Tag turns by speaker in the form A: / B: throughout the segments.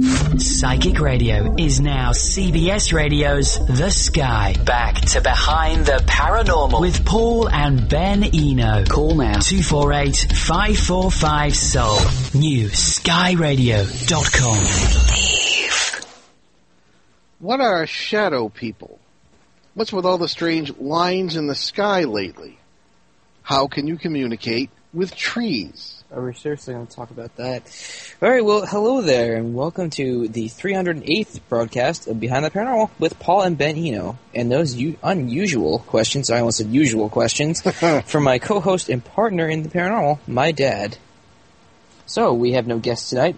A: Psychic Radio is now CBS Radio's The Sky. Back to Behind the Paranormal with Paul and Ben Eno. Call now 248 545 Soul. New skyradio.com.
B: What are shadow people? What's with all the strange lines in the sky lately? How can you communicate with trees?
C: Are we seriously going to talk about that? All right, well, hello there, and welcome to the 308th broadcast of Behind the Paranormal with Paul and Ben Eno. And those u- unusual questions, I almost said usual questions, from my co-host and partner in the paranormal, my dad. So, we have no guests tonight,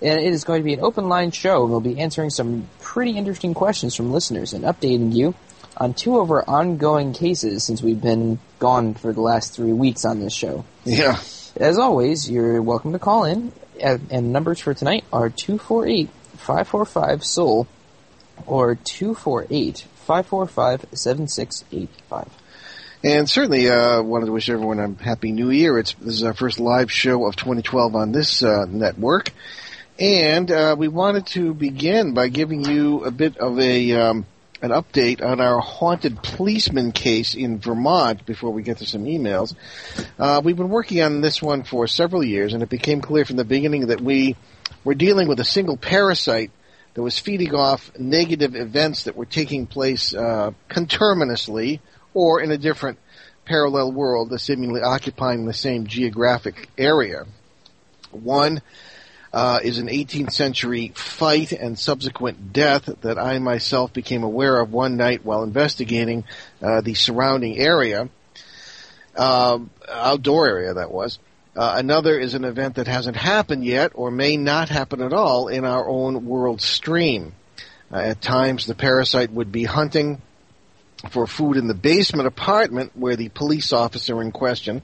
C: and it is going to be an open line show. We'll be answering some pretty interesting questions from listeners and updating you on two of our ongoing cases since we've been gone for the last three weeks on this show.
B: Yeah.
C: As always, you're welcome to call in, and, numbers for tonight are 248-545-SOUL or 248-545-7685.
B: And certainly, uh, wanted to wish everyone a happy new year. It's this is our first live show of 2012 on this uh, network, and uh, we wanted to begin by giving you a bit of a um, an update on our haunted policeman case in Vermont before we get to some emails. Uh, we've been working on this one for several years, and it became clear from the beginning that we were dealing with a single parasite that was feeding off negative events that were taking place uh, conterminously or in a different parallel world, seemingly occupying the same geographic area. One uh, is an 18th century fight and subsequent death that I myself became aware of one night while investigating uh, the surrounding area, uh, outdoor area that was. Uh, another is an event that hasn't happened yet or may not happen at all in our own world stream. Uh, at times, the parasite would be hunting for food in the basement apartment where the police officer in question,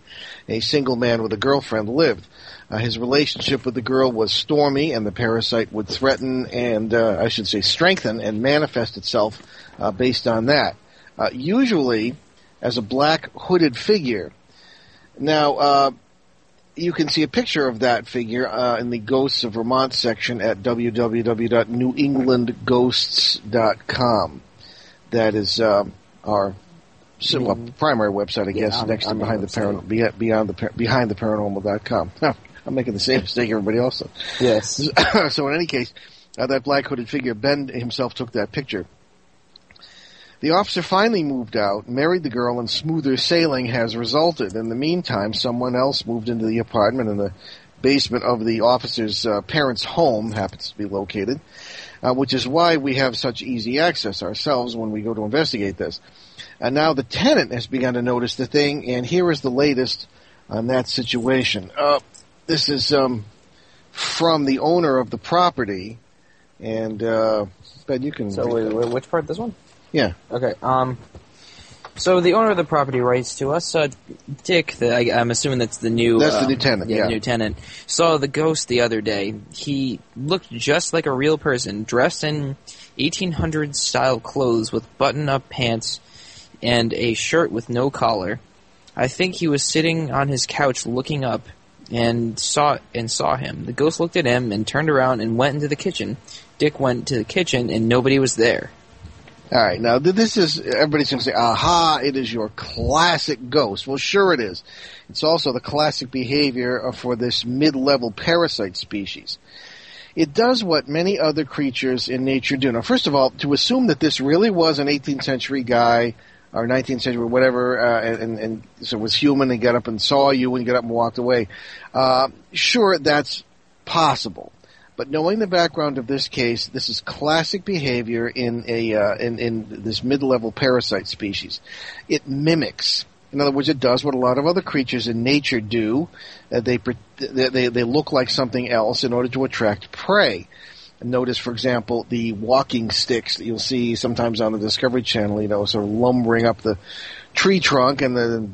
B: a single man with a girlfriend, lived. Uh, his relationship with the girl was stormy, and the parasite would threaten and, uh, I should say, strengthen and manifest itself uh, based on that. Uh, usually as a black hooded figure. Now, uh, you can see a picture of that figure uh, in the Ghosts of Vermont section at www.newenglandghosts.com. That is um, our so, well, primary website, I guess,
C: on-
B: next to behind the paranormal, beyond the par- behind the paranormal.com. I'm making the same mistake everybody else does.
C: Yes.
B: so in any case, uh, that black hooded figure, Ben himself took that picture. The officer finally moved out, married the girl, and smoother sailing has resulted. In the meantime, someone else moved into the apartment in the basement of the officer's uh, parents' home, happens to be located, uh, which is why we have such easy access ourselves when we go to investigate this. And now the tenant has begun to notice the thing, and here is the latest on that situation. Uh, this is um, from the owner of the property, and uh, Ben, you can.
C: So, wait, wait, which part? This one?
B: Yeah.
C: Okay. Um. So the owner of the property writes to us, uh, Dick. The, I, I'm assuming that's the new.
B: That's the
C: uh,
B: new tenant,
C: Yeah,
B: yeah.
C: the new tenant saw the ghost the other day. He looked just like a real person, dressed in 1800s style clothes with button-up pants and a shirt with no collar. I think he was sitting on his couch looking up and saw and saw him. The ghost looked at him and turned around and went into the kitchen. Dick went to the kitchen and nobody was there.
B: All right. Now, this is everybody's going to say, "Aha! It is your classic ghost." Well, sure it is. It's also the classic behavior for this mid-level parasite species. It does what many other creatures in nature do. Now, first of all, to assume that this really was an 18th century guy or 19th century, whatever, uh, and, and, so was human and got up and saw you and got up and walked away. Uh, sure, that's possible. But knowing the background of this case, this is classic behavior in a uh, in, in this mid-level parasite species. It mimics. In other words, it does what a lot of other creatures in nature do. Uh, they, they they look like something else in order to attract prey. Notice, for example, the walking sticks that you'll see sometimes on the Discovery Channel. You know, sort of lumbering up the tree trunk, and the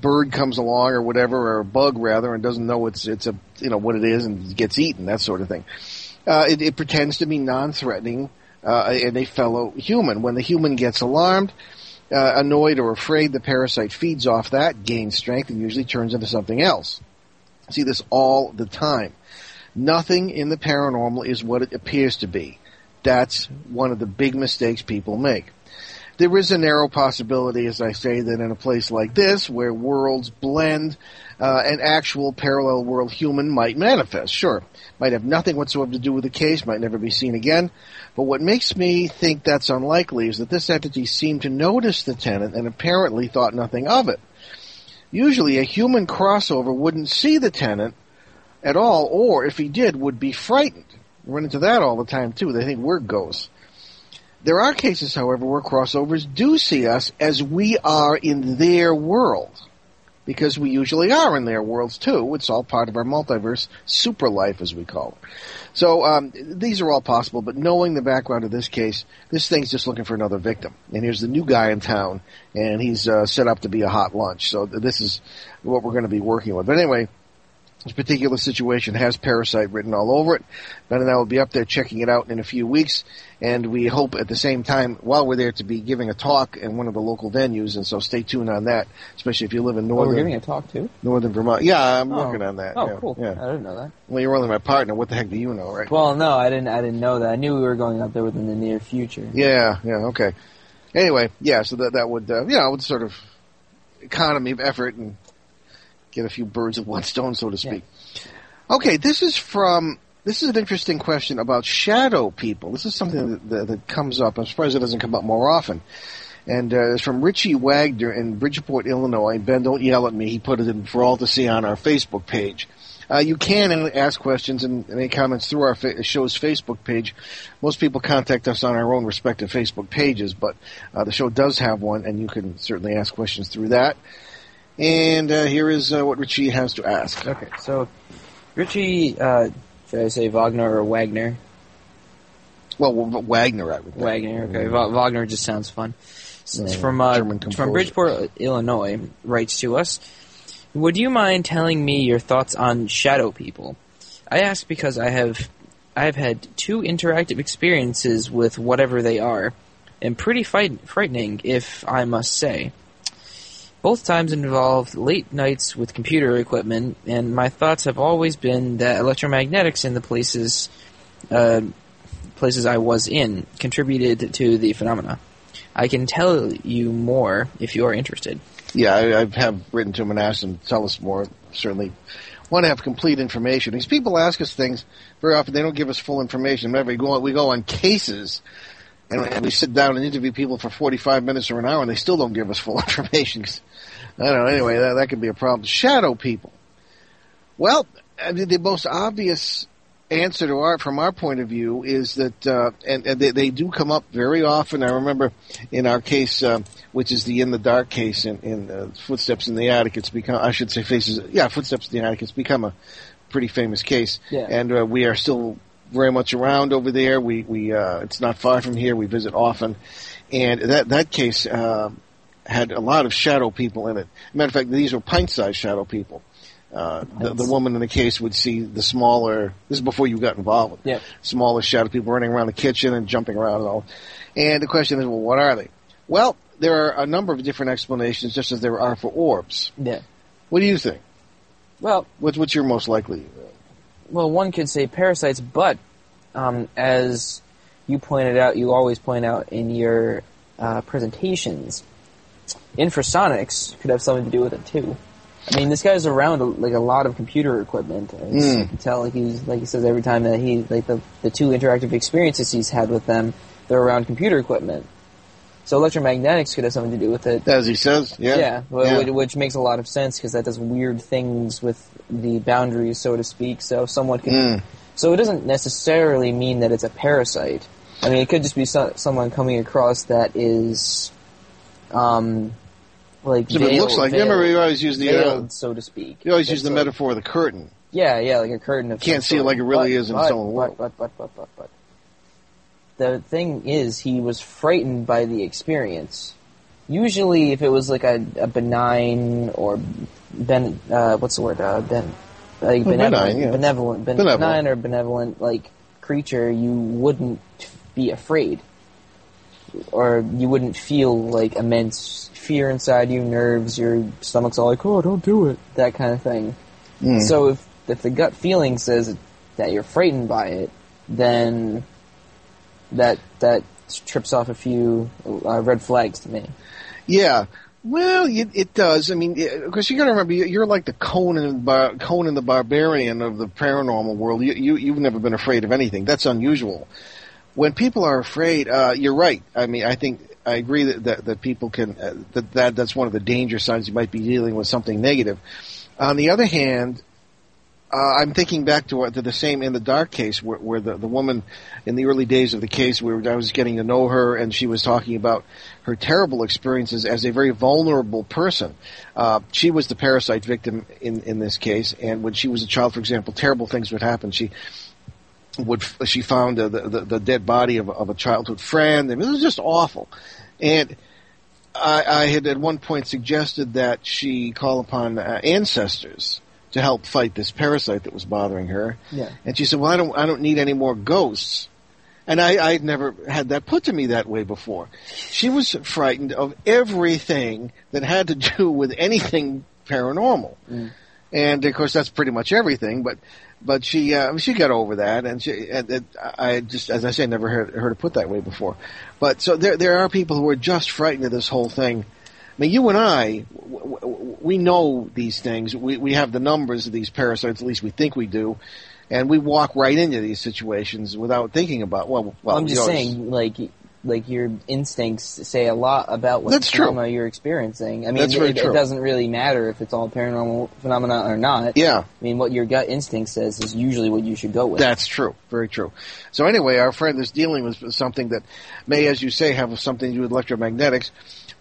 B: bird comes along or whatever, or a bug rather, and doesn't know it's it's a you know what it is and gets eaten, that sort of thing. Uh, it, it pretends to be non-threatening uh, and a fellow human. When the human gets alarmed, uh, annoyed, or afraid, the parasite feeds off that, gains strength, and usually turns into something else. See this all the time. Nothing in the paranormal is what it appears to be. That's one of the big mistakes people make. There is a narrow possibility, as I say, that in a place like this, where worlds blend, uh, an actual parallel world human might manifest. Sure, might have nothing whatsoever to do with the case, might never be seen again. But what makes me think that's unlikely is that this entity seemed to notice the tenant and apparently thought nothing of it. Usually, a human crossover wouldn't see the tenant at all, or if he did, would be frightened. We run into that all the time too. They think we're ghosts. There are cases, however, where crossovers do see us as we are in their world. Because we usually are in their worlds too. It's all part of our multiverse super life, as we call it. So um, these are all possible, but knowing the background of this case, this thing's just looking for another victim. And here's the new guy in town, and he's uh, set up to be a hot lunch. So this is what we're going to be working with. But anyway, this particular situation has Parasite written all over it. Ben and I will be up there checking it out in a few weeks, and we hope at the same time, while we're there, to be giving a talk in one of the local venues, and so stay tuned on that, especially if you live in
C: Oh,
B: northern
C: we're giving a talk too.
B: northern Vermont. Yeah, I'm
C: Oh.
B: working on that.
C: Oh,
B: yeah,
C: cool.
B: Yeah.
C: I didn't know that.
B: Well, you're only my partner. What the heck do you know, right?
C: Well, no, I didn't. I didn't know that. I knew we were going up there within the near future.
B: Yeah, yeah, okay. Anyway, yeah, so that that would uh, you know would sort of economy of effort and get a few birds with one stone, so to speak. Okay, this is from this is an interesting question about shadow people. This is something that, that, that comes up. I'm surprised it doesn't come up more often. And uh, it's from Richie Wagner in Bridgeport, Illinois. Ben, don't yell at me. He put it in for all to see on our Facebook page. Uh, you can ask questions and make comments through our fa- show's Facebook page. Most people contact us on our own respective Facebook pages, but uh, the show does have one, and you can certainly ask questions through that. And uh, here is uh, what Richie has to ask.
C: Okay, so Richie, uh, should I say Wagner or Wagner?
B: Well, W- Wagner, I would think.
C: Wagner. Okay, Va- Wagner just sounds fun.
B: Yeah,
C: from uh, from Bridgeport, Illinois, writes to us. Would you mind telling me your thoughts on shadow people? I ask because I have I have had two interactive experiences with whatever they are, and pretty fight- frightening, if I must say. Both times involved late nights with computer equipment, and my thoughts have always been that electromagnetics in the places uh, places I was in contributed to the phenomena. I can tell you more if you are interested.
B: Yeah, I, I have written to him and asked him to tell us more. Certainly want to have complete information. These people ask us things very often. They don't give us full information. Remember, we go on, we go on cases, and, we sit down and interview people for 45 minutes or an hour, and they still don't give us full information. I don't know. Anyway, that, that could be a problem. Shadow people. Well, I mean, the most obvious answer to our, from our point of view, is that, uh, and, and they, they do come up very often. I remember in our case, um, which is the in the dark case in, in uh, Footsteps in the Attic, it's become, I should say, faces, yeah, Footsteps in the Attic, it's become a pretty famous case,
C: Yeah.
B: and uh, we are still very much around over there. We we uh, it's not far from here. We visit often, and that that case uh, had a lot of shadow people in it. Matter of fact, these were pint-sized shadow people. Uh, the, the woman in the case would see the smaller. This is before you got involved. With
C: Yep.
B: smaller shadow people running around the kitchen and jumping around and all. And the question is, well, what are they? Well, there are a number of different explanations, just as there are for orbs.
C: Yeah.
B: What do you think?
C: Well,
B: What's what's your most likely?
C: well, one could say parasites, but um, as you pointed out, you always point out in your uh, presentations, infrasonics could have something to do with it too. I mean, this guy's around like a lot of computer equipment. As
B: Mm.
C: You can tell, like he's like he says every time that he like the the two interactive experiences he's had with them, they're around computer equipment. So electromagnetics could have something to do with it.
B: As he says, yeah,
C: Yeah,
B: Yeah.
C: Which, which makes a lot of sense because that does weird things with the boundaries, so to speak. So someone could.
B: Mm.
C: So it doesn't necessarily mean that it's a parasite. I mean, it could just be so, someone coming across that is, um, like
B: So it looks like.
C: veiled-
B: remember, we always use the uh,
C: so to speak.
B: you always use the
C: so-
B: metaphor of the curtain.
C: Yeah, yeah, like a curtain of.
B: Can't see it like it really
C: But-
B: is in
C: but,
B: its own world.
C: But, but, but, but, but, but. The thing is, he was frightened by the experience. Usually, if it was like a, a benign or ben, uh, what's the word? Uh, ben, like
B: Well,
C: benevolent,
B: benign, yeah.
C: benevolent, ben,
B: Benevolent.
C: benign or benevolent like creature, you wouldn't be afraid, or you wouldn't feel like immense fear inside you, nerves, your stomach's all like, oh, don't do it, that kind of thing.
B: Mm.
C: So if if the gut feeling says that you're frightened by it, then that that trips off a few uh, red flags to me.
B: Yeah. Well, it, it does. I mean, because you got to remember, you're like the Conan, Bar- Conan the Barbarian of the paranormal world. You, you you've never been afraid of anything. That's unusual. When people are afraid, uh, you're right. I mean, I think I agree that that, that people can uh, that that that's one of the danger signs you might be dealing with something negative. On the other hand, uh, I'm thinking back to, to the same in the dark case where, where the, the woman in the early days of the case where I was getting to know her and she was talking about her terrible experiences as a very vulnerable person. Uh, she was the parasite victim in, in this case and when she was a child, for example, terrible things would happen. She would, she found the, the, the dead body of, of a childhood friend and it was just awful. And I, I had at one point suggested that she call upon uh, ancestors to help fight this parasite that was bothering her.
C: Yeah.
B: And she said, "Well, I don't, I don't need any more ghosts." And I, I'd never had that put to me that way before. She was frightened of everything that had to do with anything paranormal.
C: Mm.
B: And of course, that's pretty much everything. But, but she, uh, she got over that, and she, and, and I just, as I say, never heard, heard it put that way before. But so there, there are people who are just frightened of this whole thing. I mean, you and I, w- w- we know these things. We, we have the numbers of these parasites, at least we think we do. And we walk right into these situations without thinking about, well, well
C: I'm just
B: you know,
C: saying, like, like your instincts say a lot about what
B: That's true.
C: you're experiencing. I mean, it,
B: true.
C: it doesn't really matter if it's all paranormal phenomena or not.
B: Yeah,
C: I mean, what your gut instinct says is usually what you should go with.
B: that's true. Very true. So anyway, our friend is dealing with something that may, as you say, have something to do with electromagnetics.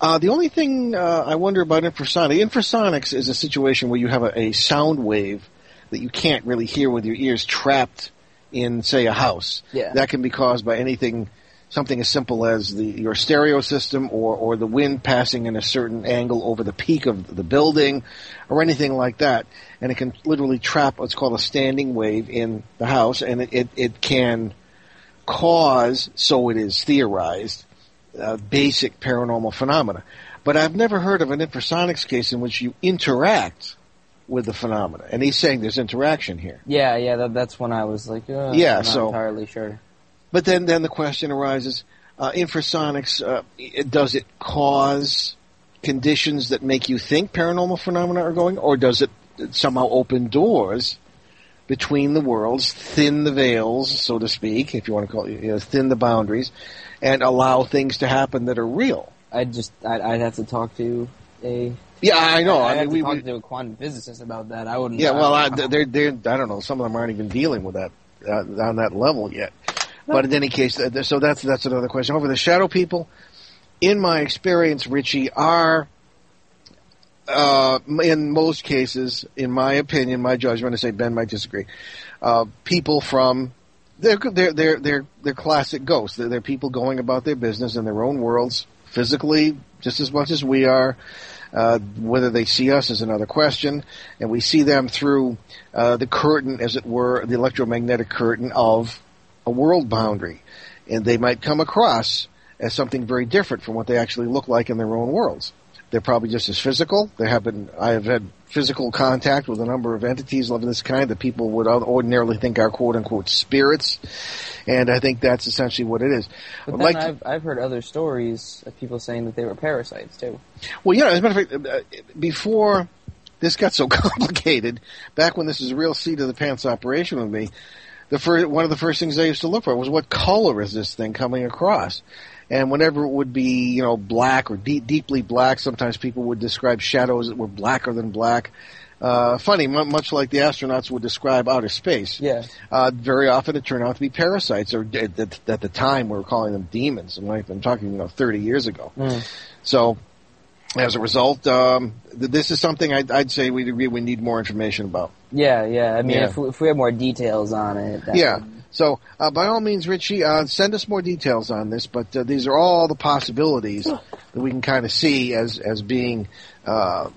B: Uh, the only thing uh, I wonder about infrasonic, infrasonics is a situation where you have a, a sound wave that you can't really hear with your ears trapped in, say, a house.
C: Yeah.
B: That can be caused by anything, something as simple as the your stereo system or or the wind passing in a certain angle over the peak of the building, or anything like that. And it can literally trap what's called a standing wave in the house, and it it, it can cause, so it is theorized, uh, basic paranormal phenomena. But I've never heard of an infrasonics case in which you interact with the phenomena. And he's saying there's interaction here.
C: yeah, yeah, that, that's when I was like, uh,
B: Yeah,
C: I'm not
B: so-
C: entirely sure.
B: But then, then the question arises: uh, infrasonics, uh, does it cause conditions that make you think paranormal phenomena are going, or does it somehow open doors between the worlds, thin the veils, so to speak, if you want to call it, you know, thin the boundaries, and allow things to happen that are real?
C: I'd just, I'd, I'd have to talk to a.
B: Yeah, I know.
C: I'd
B: I mean, we,
C: to to a quantum physicist about that. I wouldn't.
B: yeah. Well, I,
C: I,
B: they're, they're, I don't know. Some of them aren't even dealing with that uh, on that level yet. But in any case, so that's that's another question. Over the shadow people, in my experience, Richie are, uh, in most cases, in my opinion, my judgment, I say Ben might disagree. Uh, people from they're they're they're they're they're classic ghosts. They're, they're people going about their business in their own worlds, physically just as much as we are. Uh, whether they see us is another question, and we see them through uh, the curtain, as it were, the electromagnetic curtain of a world boundary, and they might come across as something very different from what they actually look like in their own worlds. They're probably just as physical. There have been I have had physical contact with a number of entities of this kind that people would ordinarily think are quote unquote spirits, and I think that's essentially what it is.
C: But then
B: like
C: I've, I've heard other stories of people saying that they were parasites too.
B: Well, yeah, as a matter of fact, uh, before this got so complicated, back when this was a real seat of the pants operation with me, the first, one of the first things I used to look for was what color is this thing coming across? And whenever it would be, you know, black or deep, deeply black, sometimes people would describe shadows that were blacker than black. Uh, funny, mu much like the astronauts would describe outer space.
C: Yeah.
B: Uh, very often it turned out to be parasites, or at, at, at the time we were calling them demons. I'm, like, I'm talking, you know, 30 years ago.
C: Mm.
B: So, as a result, um, th- this is something I'd, I'd say we'd agree we need more information about.
C: Yeah, yeah. I mean,
B: Yeah.
C: if we, if we have more details on it, that
B: Yeah. So, uh, by all means, Richie, uh, send us more details on this. But uh, these are all the possibilities that we can kind of see as as being uh,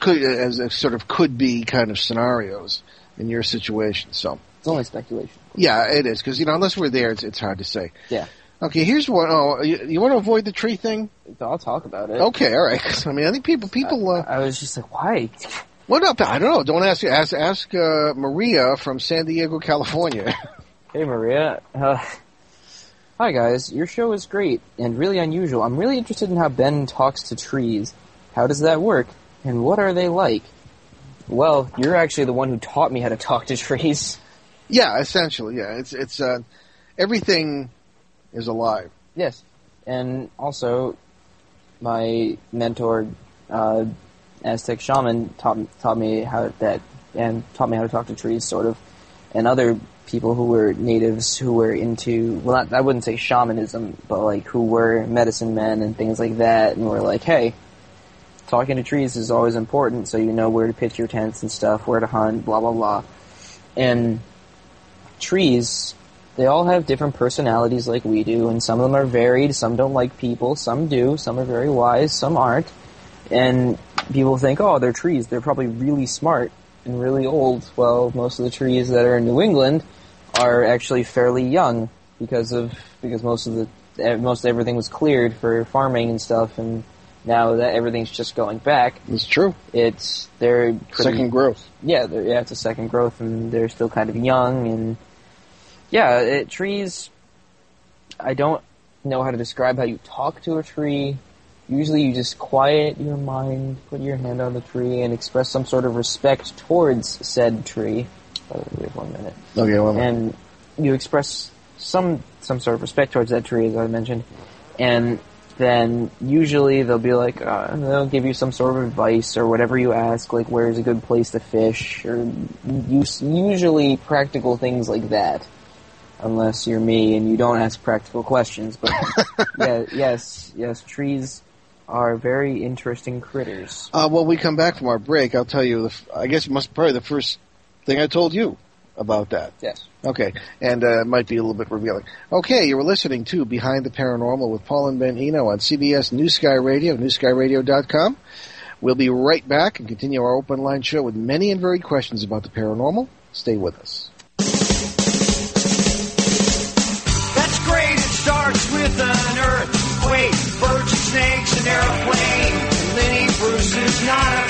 B: could as, as sort of could be kind of scenarios in your situation. So,
C: it's only speculation.
B: yeah, it is because you know unless we're there, it's it's hard to say.
C: Yeah.
B: Okay, here's one. Oh, you, you want to avoid the tree thing?
C: I'll talk about it.
B: Okay, all right. 'Cause, I mean, I think people people. Uh,
C: I was just like, why?
B: What up? I don't know. Don't ask. Ask ask uh, Maria from San Diego, California.
C: Hey, Maria. Uh, hi, guys. Your show is great and really unusual. I'm really interested in how Ben talks to trees. How does that work? And what are they like? Well, you're actually the one who taught me how to talk to trees.
B: yeah, essentially. Yeah, it's it's uh, everything is alive.
C: Yes. And also, my mentor, uh, Aztec shaman, taught taught me how that and taught me how to talk to trees, sort of, and other people who were natives who were into well, not, I wouldn't say shamanism, but like who were medicine men and things like that, and were like, hey, talking to trees is always important, so you know where to pitch your tents and stuff, where to hunt, blah blah blah, and trees they all have different personalities like we do, and some of them are varied. Some don't like people, some do. Some are very wise, some aren't. And people think, oh, they're trees. They're probably really smart and really old. Well, most of the trees that are in New England are actually fairly young because of because most of the most everything was cleared for farming and stuff, and now that everything's just going back,
B: It's true.
C: it's they're pretty,
B: Second growth.
C: yeah, they're, yeah, it's a second growth, and they're still kind of young, and yeah, it, trees. I don't know how to describe how you talk to a tree. Usually, you just quiet your mind, put your hand on the tree, and express some sort of respect towards said tree. Way, we have one minute,
B: Okay, well,
C: and you express some some sort of respect towards that tree, as I mentioned, and then usually they'll be like, uh, they'll give you some sort of advice or whatever you ask, like where's a good place to fish, or us- usually practical things like that. Unless you're me and you don't ask practical questions, but yeah, yes, yes, trees are very interesting critters.
B: uh, when we come back from our break, I'll tell you. The, f- I guess it must probably the first thing I told you about that.
C: Yes.
B: Okay, and uh, it might be a little bit revealing. Okay, you were listening to Behind the Paranormal with Paul and Ben Eno on CBS New Sky Radio, newskyradio.com. We'll be right back and continue our open line show with many and varied questions about the paranormal. Stay with us.
D: With an earthquake, birds and snakes, an airplane. Lenny Bruce is not afraid.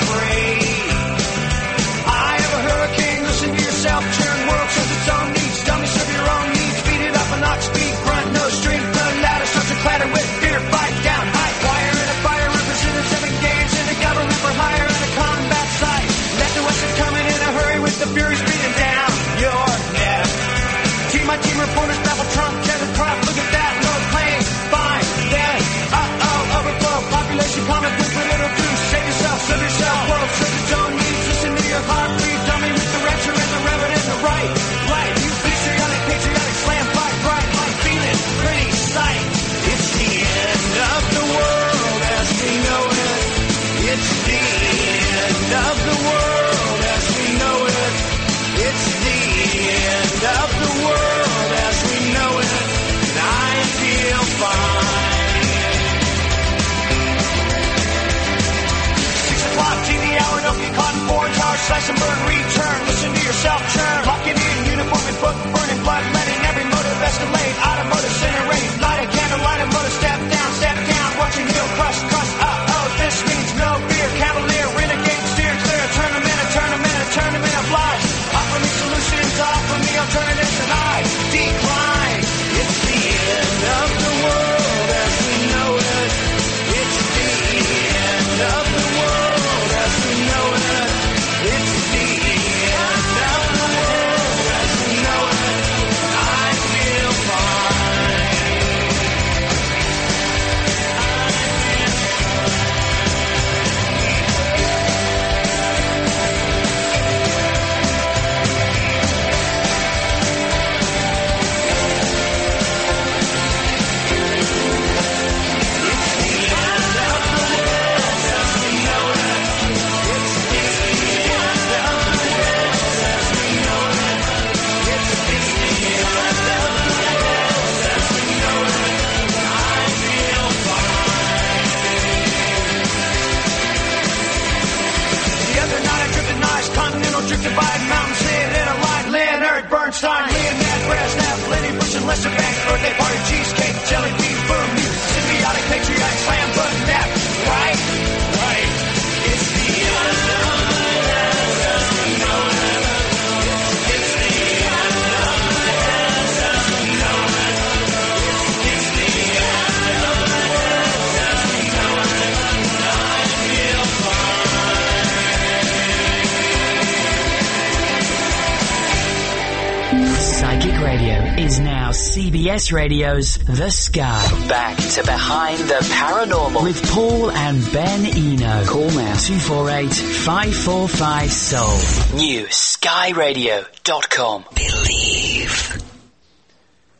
A: CBS Radio's The Sky. Back to Behind the Paranormal with Paul and Ben Eno. Call now 248 545 Soul. New skyradio.com. Believe.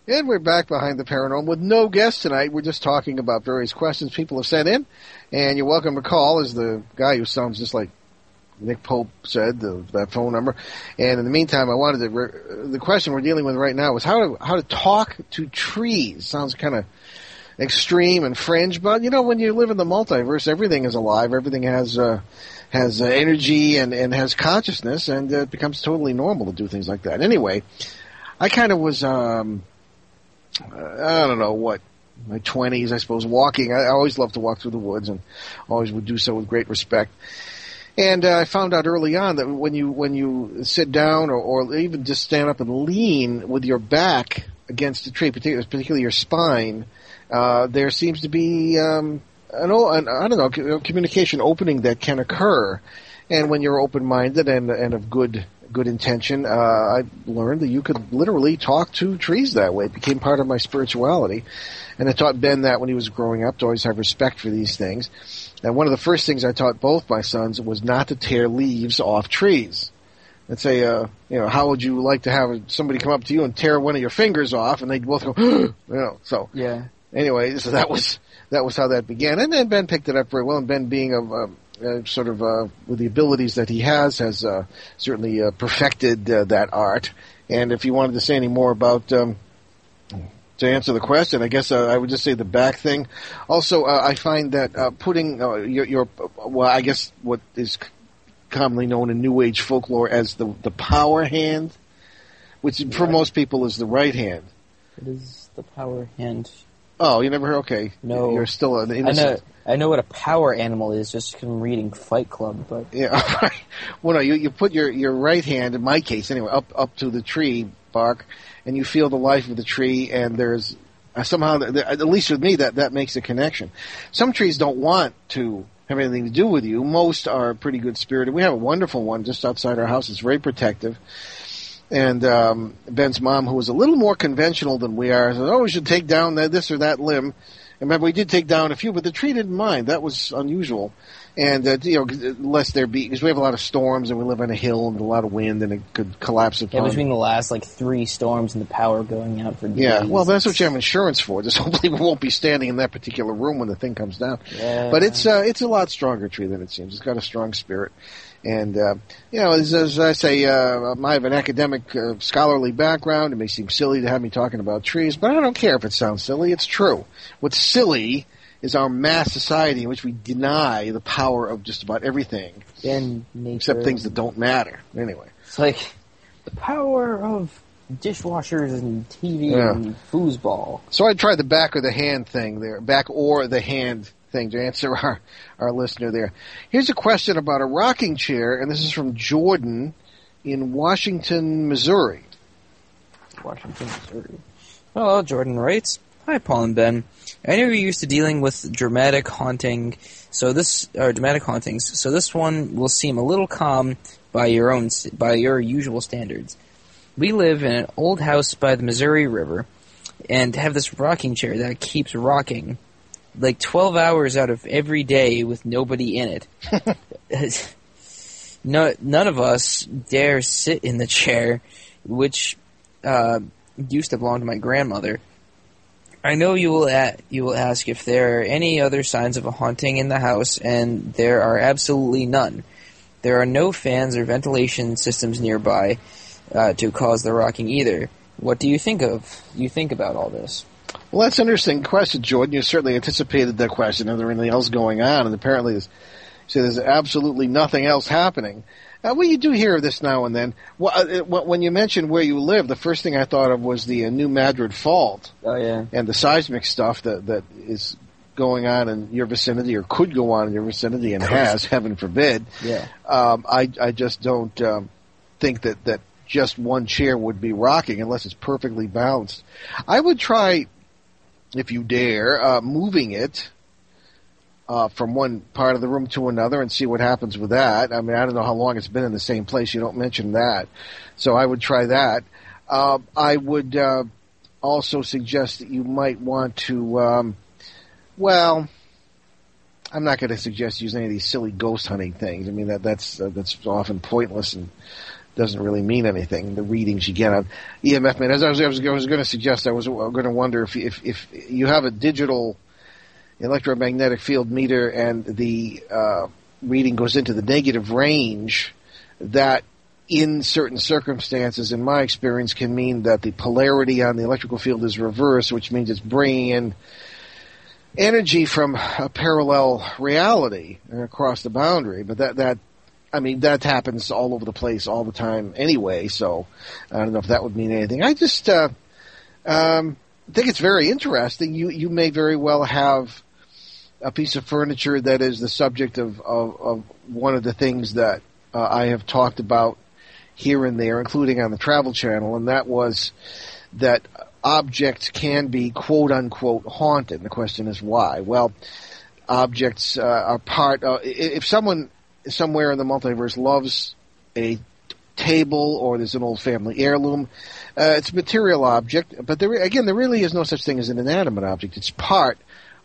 B: And we're back behind the paranormal with no guests tonight. We're just talking about various questions people have sent in. And you're welcome to call as the guy who sounds just like Nick Pope said, the, that phone number. And in the meantime, I wanted to, re- the question we're dealing with right now is how to, how to talk to trees. Sounds kind of extreme and fringe, but you know, when you live in the multiverse, everything is alive, everything has, uh, has uh, energy and, and has consciousness, and uh, it becomes totally normal to do things like that. Anyway, I kind of was, um, I don't know what, my twenties, I suppose, walking. I always loved to walk through the woods, and always would do so with great respect. And uh, I found out early on that when you when you sit down or, or even just stand up and lean with your back against a tree, particularly, particularly your spine, uh, there seems to be um, an, an I don't know communication opening that can occur. And when you're open minded and and of good good intention, uh, I learned that you could literally talk to trees that way. It became part of my spirituality. And I taught Ben that when he was growing up to always have respect for these things. And one of the first things I taught both my sons was not to tear leaves off trees. And say, uh, you know, how would you like to have somebody come up to you and tear one of your fingers off? And they'd both go, you know, so.
C: Yeah.
B: Anyway, so that was, that was how that began. And then Ben picked it up very well. And Ben being a, a uh, sort of uh, with the abilities that he has, has uh, certainly uh, perfected uh, that art. And if you wanted to say any more about um, to answer the question, I guess uh, I would just say the back thing. Also, uh, I find that uh, putting uh, your, your, well, I guess what is commonly known in New Age folklore as the the power hand, which for most people is the right hand.
C: It is the power hand.
B: Oh, you never heard? Okay,
C: No.
B: you're still an
C: I
B: innocent.
C: know. I know what a power animal is just from reading Fight Club, but
B: Yeah, right. Well, no, you, you put your, your right hand, in my case anyway, up up to the tree bark, and you feel the life of the tree, and there's uh, somehow, at least with me, that, that makes a connection. Some trees don't want to have anything to do with you. Most are pretty good spirited. We have a wonderful one just outside our house. It's very protective. And um, Ben's mom, who was a little more conventional than we are, said, "Oh, we should take down this or that limb." Remember, we did take down a few, but the tree didn't mind. That was unusual. And uh, you know, lest there be because we have a lot of storms and we live on a hill and a lot of wind, and it could collapse
C: yeah, between the last like three storms and the power going out for days.
B: Yeah, well, that's what you have insurance for. Just hopefully we won't be standing in that particular room when the thing comes down.
C: Yeah.
B: But it's uh, it's a lot stronger tree than it seems. It's got a strong spirit, and uh, you know, as, as I say, uh, I have an academic, uh, scholarly background. It may seem silly to have me talking about trees, but I don't care if it sounds silly. It's true. What's silly is our mass society in which we deny the power of just about everything,
C: in nature.
B: except things that don't matter. Anyway.
C: It's like the power of dishwashers and TV
B: Yeah.
C: and foosball.
B: So I tried the back of the hand thing there, back or the hand thing to answer our, our listener there. Here's a question about a rocking chair, and this is from Jordan in Washington, Missouri.
C: Washington, Missouri. Hello, Jordan writes. Hi, Paul and Ben. I know you're used to dealing with dramatic haunting, so this or dramatic hauntings. So this one will seem a little calm by your own by your usual standards. We live in an old house by the Missouri River, and have this rocking chair that keeps rocking, like 12 hours out of every day with nobody in it. no, none of us dare sit in the chair, which uh, used to belong to my grandmother. I know you will a- you will ask if there are any other signs of a haunting in the house, and there are absolutely none. There are no fans or ventilation systems nearby uh, to cause the rocking either. What do you think of? You think about all this?
B: Well, that's an interesting question, Jordan. You certainly anticipated that question. Is there anything else going on? And apparently, there's, so there's absolutely nothing else happening. Uh, well, you do hear of this now and then. Well, uh, when you mentioned where you live, the first thing I thought of was the uh, New Madrid Fault.
C: Oh yeah.
B: and the seismic stuff that that is going on in your vicinity or could go on in your vicinity and has, heaven forbid.
C: Yeah.
B: Um, I I just don't um, think that that just one chair would be rocking unless it's perfectly balanced. I would try, if you dare, uh, moving it. Uh, from one part of the room to another and see what happens with that. I mean, I don't know how long it's been in the same place. You don't mention that. So I would try that. Uh, I would, uh, also suggest that you might want to, um, well, I'm not going to suggest use any of these silly ghost hunting things. I mean that that's uh, that's often pointless and doesn't really mean anything. The readings you get on EMF man. As I was, I was, was going to suggest, I was going to wonder if if if you have a digital electromagnetic field meter and the uh, reading goes into the negative range, that in certain circumstances, in my experience, can mean that the polarity on the electrical field is reversed, which means it's bringing in energy from a parallel reality across the boundary. But that that I mean that happens all over the place all the time anyway. So I don't know if that would mean anything. I just uh, um, think it's very interesting. You you may very well have a piece of furniture that is the subject of of, of one of the things that uh, I have talked about here and there, including on the Travel Channel, and that was that objects can be quote unquote haunted. The question is why? Well, objects uh, are part. Of, if someone somewhere in the multiverse loves a table or there's an old family heirloom, uh, it's a material object. But there, again, there really is no such thing as an inanimate object. It's part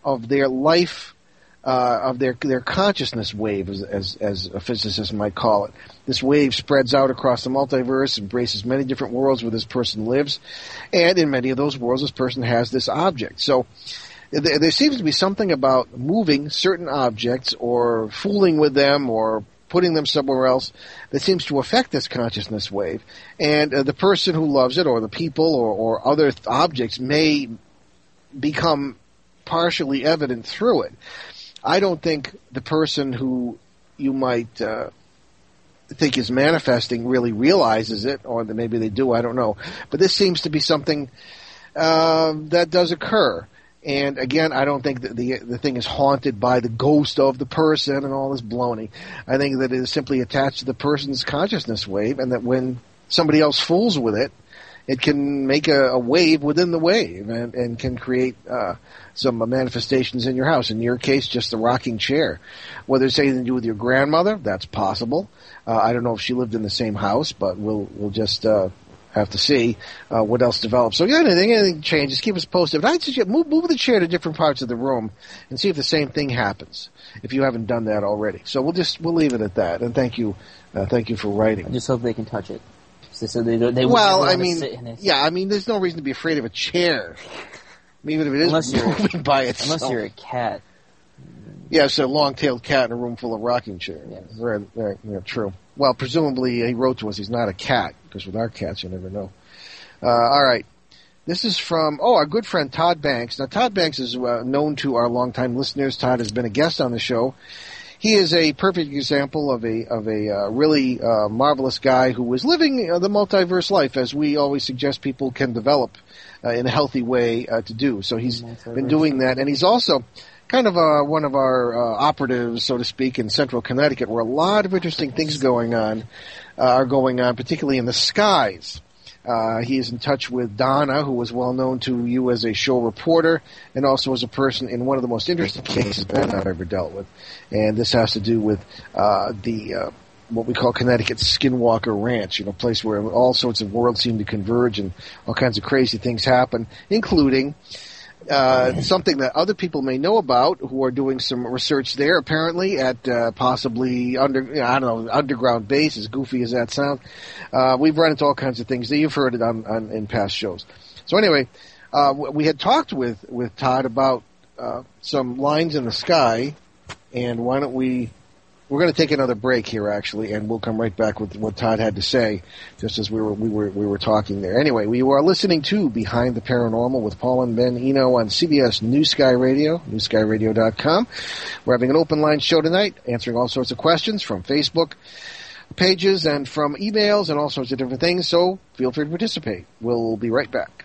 B: of their life uh, of their their consciousness wave, as, as, as a physicist might call it. This wave spreads out across the multiverse, embraces many different worlds where this person lives, and in many of those worlds, this person has this object. So there, there seems to be something about moving certain objects, or fooling with them, or putting them somewhere else that seems to affect this consciousness wave. And uh, the person who loves it, or the people, or, or other th- objects may become partially evident through it. I don't think the person who you might uh, think is manifesting really realizes it, or maybe they do. I don't know. But this seems to be something uh, that does occur. And again, I don't think that the the thing is haunted by the ghost of the person and all this baloney. I think that it is simply attached to the person's consciousness wave, and that when somebody else fools with it, it can make a, a wave within the wave and, and can create uh, some manifestations in your house. In your case, just the rocking chair. Whether it's anything to do with your grandmother, that's possible. Uh, I don't know if she lived in the same house, but we'll we'll just uh, have to see uh, what else develops. So, yeah, anything, anything changes, keep us posted. But I suggest move, move the chair to different parts of the room and see if the same thing happens. If you haven't done that already, so we'll just we'll leave it at that. And thank you, uh, thank you for writing.
C: I just hope they can touch it. So, so they, they
B: well, I
C: want sit in
B: mean, yeah, I mean, there's no reason to be afraid of a chair, even if it is
C: Unless
B: moving by itself.
C: Unless you're a cat.
B: Yeah, it's a long-tailed cat in a room full of rocking chairs.
C: Yes.
B: Very, very, yeah, true. Well, presumably he wrote to us he's not a cat, because with our cats you never know. Uh, all right. This is from, oh, our good friend Todd Banks. Now, Todd Banks is uh, known to our longtime listeners. Todd has been a guest on the show. He is a perfect example of a of a uh, really uh, marvelous guy who is living uh, the multiverse life, as we always suggest people can develop uh, in a healthy way uh, to do. So he's been doing that, and he's also kind of uh, one of our uh, operatives, so to speak, in central Connecticut, where a lot of interesting things going on uh, are going on, particularly in the skies. Uh, he is in touch with Donna, who was well known to you as a show reporter and also as a person in one of the most interesting cases that I've ever dealt with. And this has to do with uh, the uh, what we call Connecticut Skinwalker Ranch, you know, a place where all sorts of worlds seem to converge and all kinds of crazy things happen, including uh, something that other people may know about who are doing some research there, apparently at uh, possibly under I don't know underground base, as goofy as that sounds. Uh, we've run into all kinds of things that you've heard it on, on in past shows. So anyway, uh, we had talked with with Todd about uh, some lines in the sky, and why don't we? We're going to take another break here, actually, and we'll come right back with what Todd had to say, just as we were we were we were talking there. Anyway, we are listening to Behind the Paranormal with Paul and Ben Eno on CBS New Sky Radio, newskyradio.com. We're having an open line show tonight, answering all sorts of questions from Facebook pages and from emails and all sorts of different things. So feel free to participate. We'll be right back.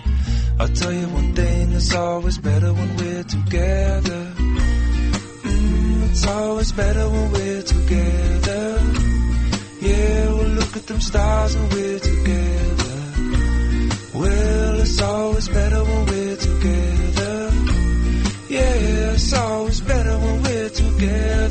E: I'll tell you one thing, it's always better when we're together. Mm, it's always better when we're together. Yeah, we'll look at them stars and we're together. Well, it's always better when we're together. Yeah, it's always better when we're together.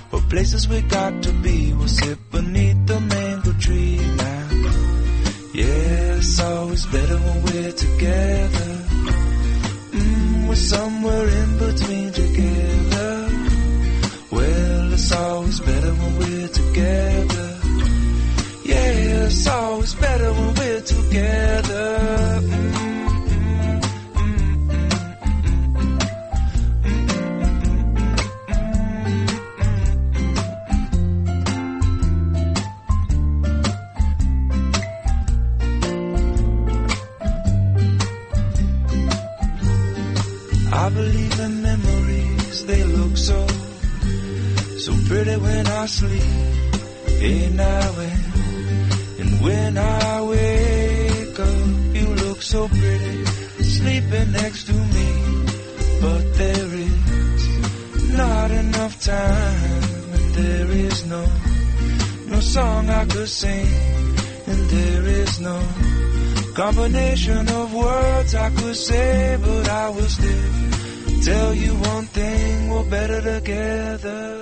E: places we got to be. We'll sit beneath the mango tree now. Yeah, it's always better when we're together. Mm, we're somewhere in between together. Well, it's always better when we're together. Yeah, it's always sleep. Hey now and, and when I wake up, you look so pretty, sleeping next to me. But there is not enough time, and there is no, no song I could sing, and there is no combination of words I could say, but I will still tell you one thing, we're better together.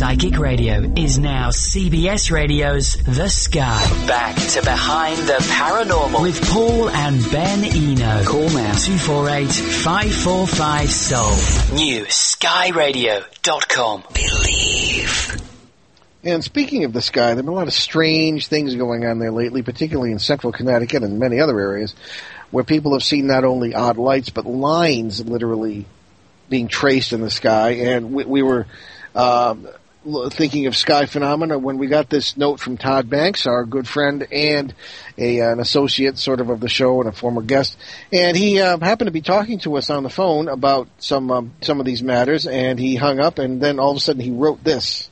A: Psychic Radio is now CBS Radio's The Sky. Back to Behind the Paranormal with Paul and Ben Eno. Call now 248-545-SOUL. New skyradio.com. Believe.
B: And speaking of the sky, there have been a lot of strange things going on there lately, particularly in central Connecticut and many other areas, where people have seen not only odd lights, but lines literally being traced in the sky. And we, we were um, l- thinking of sky phenomena when we got this note from Todd Banks, our good friend and a, an associate sort of of the show and a former guest. And he uh, happened to be talking to us on the phone about some um, some of these matters, and he hung up, and then all of a sudden he wrote this.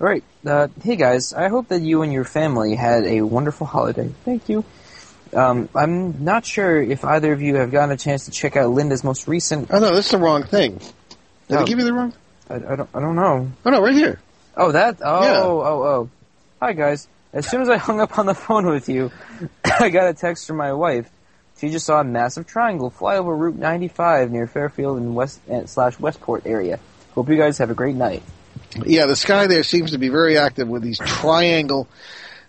C: All right. Uh, hey guys, I hope that you and your family had a wonderful holiday. Thank you. Um, I'm not sure if either of you have gotten a chance to check out Linda's most recent.
B: Oh no, that's the wrong thing. Did I
C: Oh.
B: give you the wrong?
C: I, I don't. I don't know.
B: Oh no, right here.
C: Oh, that. Oh,
B: Yeah.
C: oh, oh. Hi guys. As soon as I hung up on the phone with you, I got a text from my wife. She just saw a massive triangle fly over Route 95 near Fairfield and West slash Westport area. Hope you guys have a great night.
B: Yeah, the sky there seems to be very active with these triangle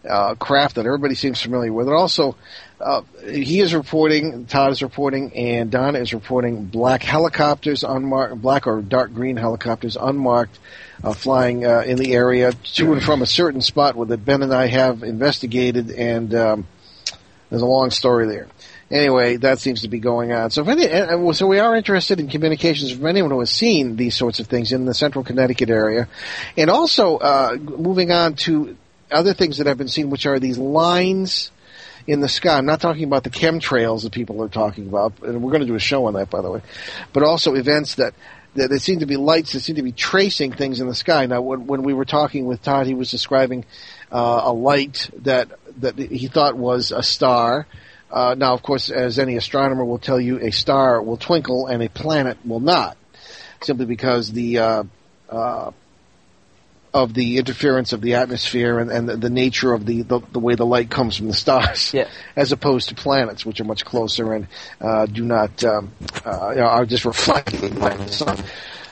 B: uh, craft that everybody seems familiar with. And also, uh, he is reporting, Todd is reporting, and Donna is reporting black helicopters, unmarked, black or dark green helicopters, unmarked, uh, flying uh, in the area to and from a certain spot where that Ben and I have investigated, and um, there's a long story there. Anyway, that seems to be going on. So, any, and- and so we are interested in communications from anyone who has seen these sorts of things in the central Connecticut area, and also uh, moving on to other things that have been seen, which are these lines in the sky. I'm not talking about the chemtrails that people are talking about, and we're going to do a show on that, by the way, but also events that. There seem to be lights that seem to be tracing things in the sky. Now, when, when we were talking with Todd, he was describing uh, a light that that he thought was a star. Uh, now, of course, as any astronomer will tell you, a star will twinkle and a planet will not, simply because the uh, uh, of the interference of the atmosphere and, and the, the nature of the, the the way the light comes from the stars,
C: Yeah.
B: as opposed to planets, which are much closer and uh, do not um, uh, are just reflecting light from the sun.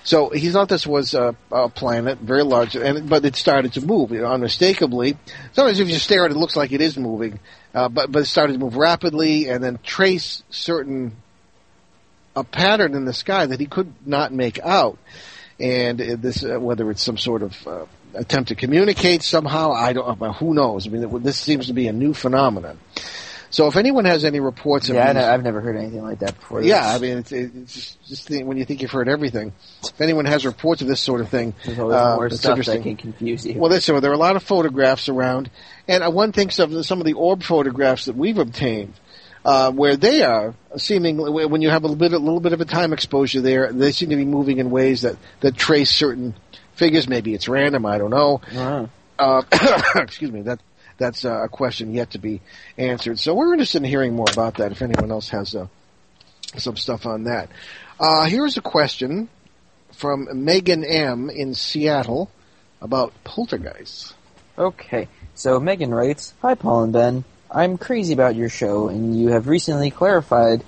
B: So he thought this was a, a planet, very large, and but it started to move you know, unmistakably. Sometimes if you stare at it, it looks like it is moving, uh, but but it started to move rapidly and then trace certain a pattern in the sky that he could not make out. And this, uh, whether it's some sort of uh, attempt to communicate somehow, I don't. Who knows? I mean, this seems to be a new phenomenon. So, if anyone has any reports of
C: Yeah, I
B: these-
C: I've never heard anything like that before.
B: yeah, I mean, it's, it's just, just think, when you think you've heard everything. If anyone has reports of this sort of thing,
C: there's always
B: uh,
C: more stuff that can confuse you.
B: Well, listen, there are a lot of photographs around, and uh, one thinks of some of the orb photographs that we've obtained, uh, where they are seemingly when you have a little bit, a little bit of a time exposure there, they seem to be moving in ways that that trace certain figures. Maybe it's random, I don't know.
C: Uh-huh.
B: Uh, excuse me. That that's uh, a question yet to be answered. So we're interested in hearing more about that. If anyone else has uh, some stuff on that, uh, here's a question from Megan M in Seattle about poltergeists.
C: Okay, so Megan writes, Hi Paul and Ben. I'm crazy about your show, and you have recently clarified